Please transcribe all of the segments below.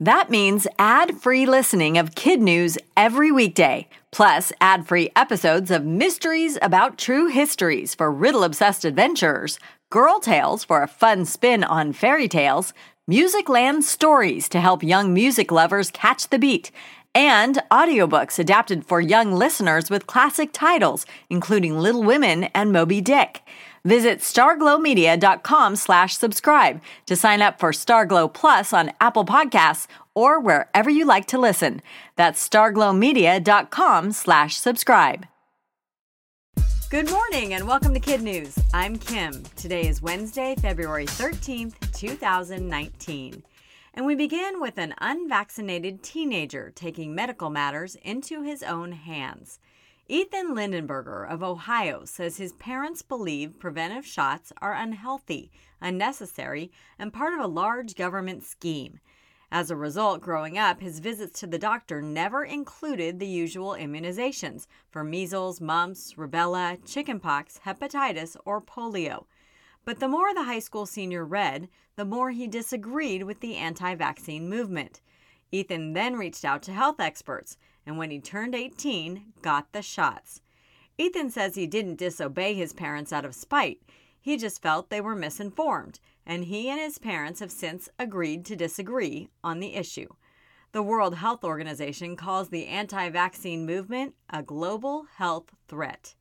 That means ad free listening of kid news every weekday, plus ad free episodes of mysteries about true histories for riddle obsessed adventurers, girl tales for a fun spin on fairy tales, Musicland stories to help young music lovers catch the beat, and audiobooks adapted for young listeners with classic titles, including Little Women and Moby Dick. Visit starglowmedia.com slash subscribe to sign up for Starglow Plus on Apple Podcasts or wherever you like to listen. That's starglowmedia.com slash subscribe. Good morning and welcome to Kid News. I'm Kim. Today is Wednesday, February 13th, 2019. And we begin with an unvaccinated teenager taking medical matters into his own hands. Ethan Lindenberger of Ohio says his parents believe preventive shots are unhealthy, unnecessary, and part of a large government scheme. As a result, growing up, his visits to the doctor never included the usual immunizations for measles, mumps, rubella, chickenpox, hepatitis, or polio. But the more the high school senior read, the more he disagreed with the anti vaccine movement. Ethan then reached out to health experts and when he turned 18, got the shots. Ethan says he didn't disobey his parents out of spite. He just felt they were misinformed, and he and his parents have since agreed to disagree on the issue. The World Health Organization calls the anti vaccine movement a global health threat.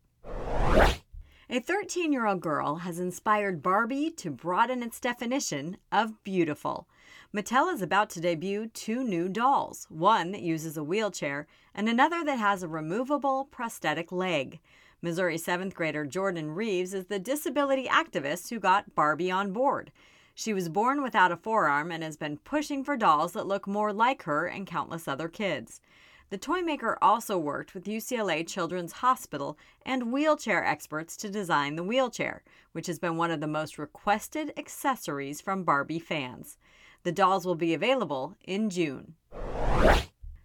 A 13 year old girl has inspired Barbie to broaden its definition of beautiful. Mattel is about to debut two new dolls one that uses a wheelchair and another that has a removable prosthetic leg. Missouri seventh grader Jordan Reeves is the disability activist who got Barbie on board. She was born without a forearm and has been pushing for dolls that look more like her and countless other kids. The toy maker also worked with UCLA Children's Hospital and wheelchair experts to design the wheelchair, which has been one of the most requested accessories from Barbie fans. The dolls will be available in June.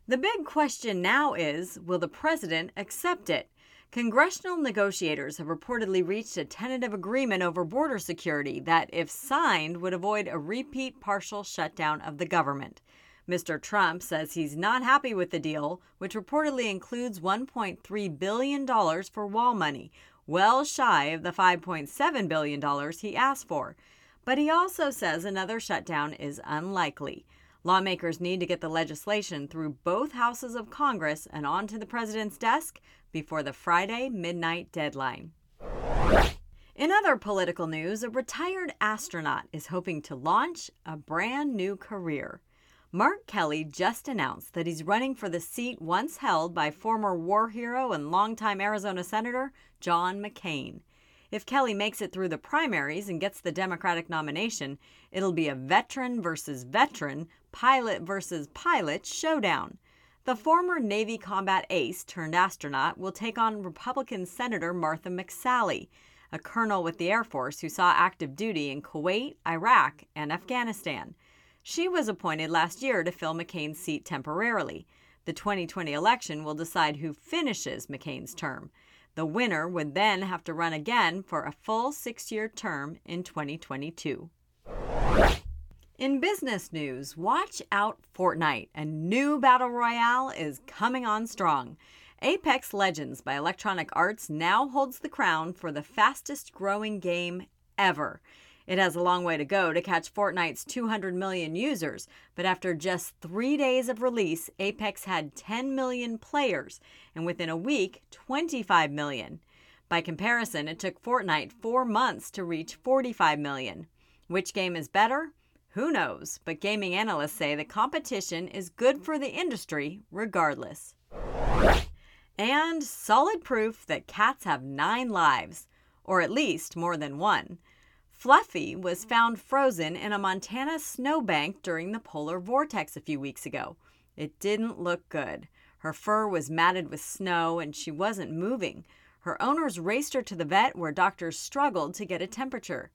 The big question now is will the president accept it? Congressional negotiators have reportedly reached a tentative agreement over border security that, if signed, would avoid a repeat partial shutdown of the government. Mr. Trump says he's not happy with the deal, which reportedly includes $1.3 billion for wall money, well shy of the $5.7 billion he asked for. But he also says another shutdown is unlikely. Lawmakers need to get the legislation through both houses of Congress and onto the president's desk before the Friday midnight deadline. In other political news, a retired astronaut is hoping to launch a brand new career. Mark Kelly just announced that he's running for the seat once held by former war hero and longtime Arizona Senator John McCain. If Kelly makes it through the primaries and gets the Democratic nomination, it'll be a veteran versus veteran, pilot versus pilot showdown. The former Navy combat ace turned astronaut will take on Republican Senator Martha McSally, a colonel with the Air Force who saw active duty in Kuwait, Iraq, and Afghanistan. She was appointed last year to fill McCain's seat temporarily. The 2020 election will decide who finishes McCain's term. The winner would then have to run again for a full six year term in 2022. In business news, watch out Fortnite. A new battle royale is coming on strong. Apex Legends by Electronic Arts now holds the crown for the fastest growing game ever. It has a long way to go to catch Fortnite's 200 million users, but after just three days of release, Apex had 10 million players, and within a week, 25 million. By comparison, it took Fortnite four months to reach 45 million. Which game is better? Who knows, but gaming analysts say the competition is good for the industry regardless. And solid proof that cats have nine lives, or at least more than one. Fluffy was found frozen in a Montana snowbank during the polar vortex a few weeks ago. It didn't look good. Her fur was matted with snow and she wasn't moving. Her owners raced her to the vet where doctors struggled to get a temperature.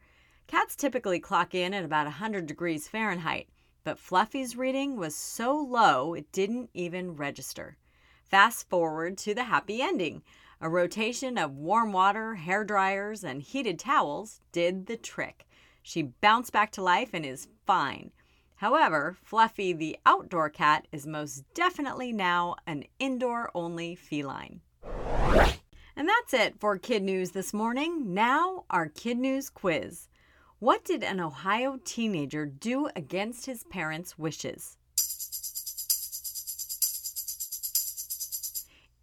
Cats typically clock in at about 100 degrees Fahrenheit, but Fluffy's reading was so low it didn't even register. Fast forward to the happy ending. A rotation of warm water, hair dryers, and heated towels did the trick. She bounced back to life and is fine. However, Fluffy the outdoor cat is most definitely now an indoor only feline. And that's it for Kid News this morning. Now, our Kid News quiz. What did an Ohio teenager do against his parents' wishes?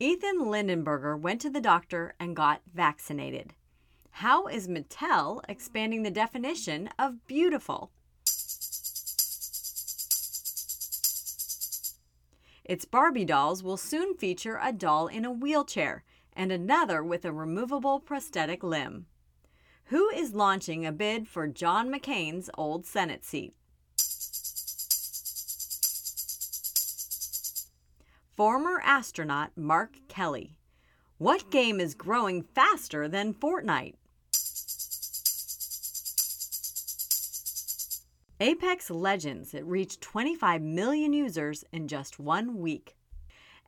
Ethan Lindenberger went to the doctor and got vaccinated. How is Mattel expanding the definition of beautiful? Its Barbie dolls will soon feature a doll in a wheelchair and another with a removable prosthetic limb. Who is launching a bid for John McCain's old Senate seat? Former astronaut Mark Kelly. What game is growing faster than Fortnite? Apex Legends, it reached 25 million users in just one week.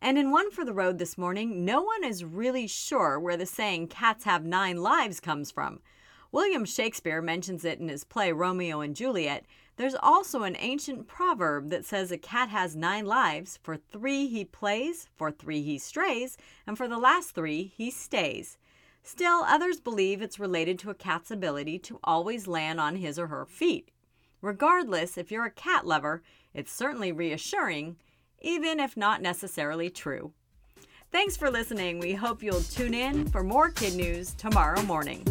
And in One for the Road this morning, no one is really sure where the saying cats have nine lives comes from. William Shakespeare mentions it in his play Romeo and Juliet. There's also an ancient proverb that says a cat has nine lives. For three he plays, for three he strays, and for the last three he stays. Still, others believe it's related to a cat's ability to always land on his or her feet. Regardless, if you're a cat lover, it's certainly reassuring even if not necessarily true. Thanks for listening. We hope you'll tune in for more kid news tomorrow morning.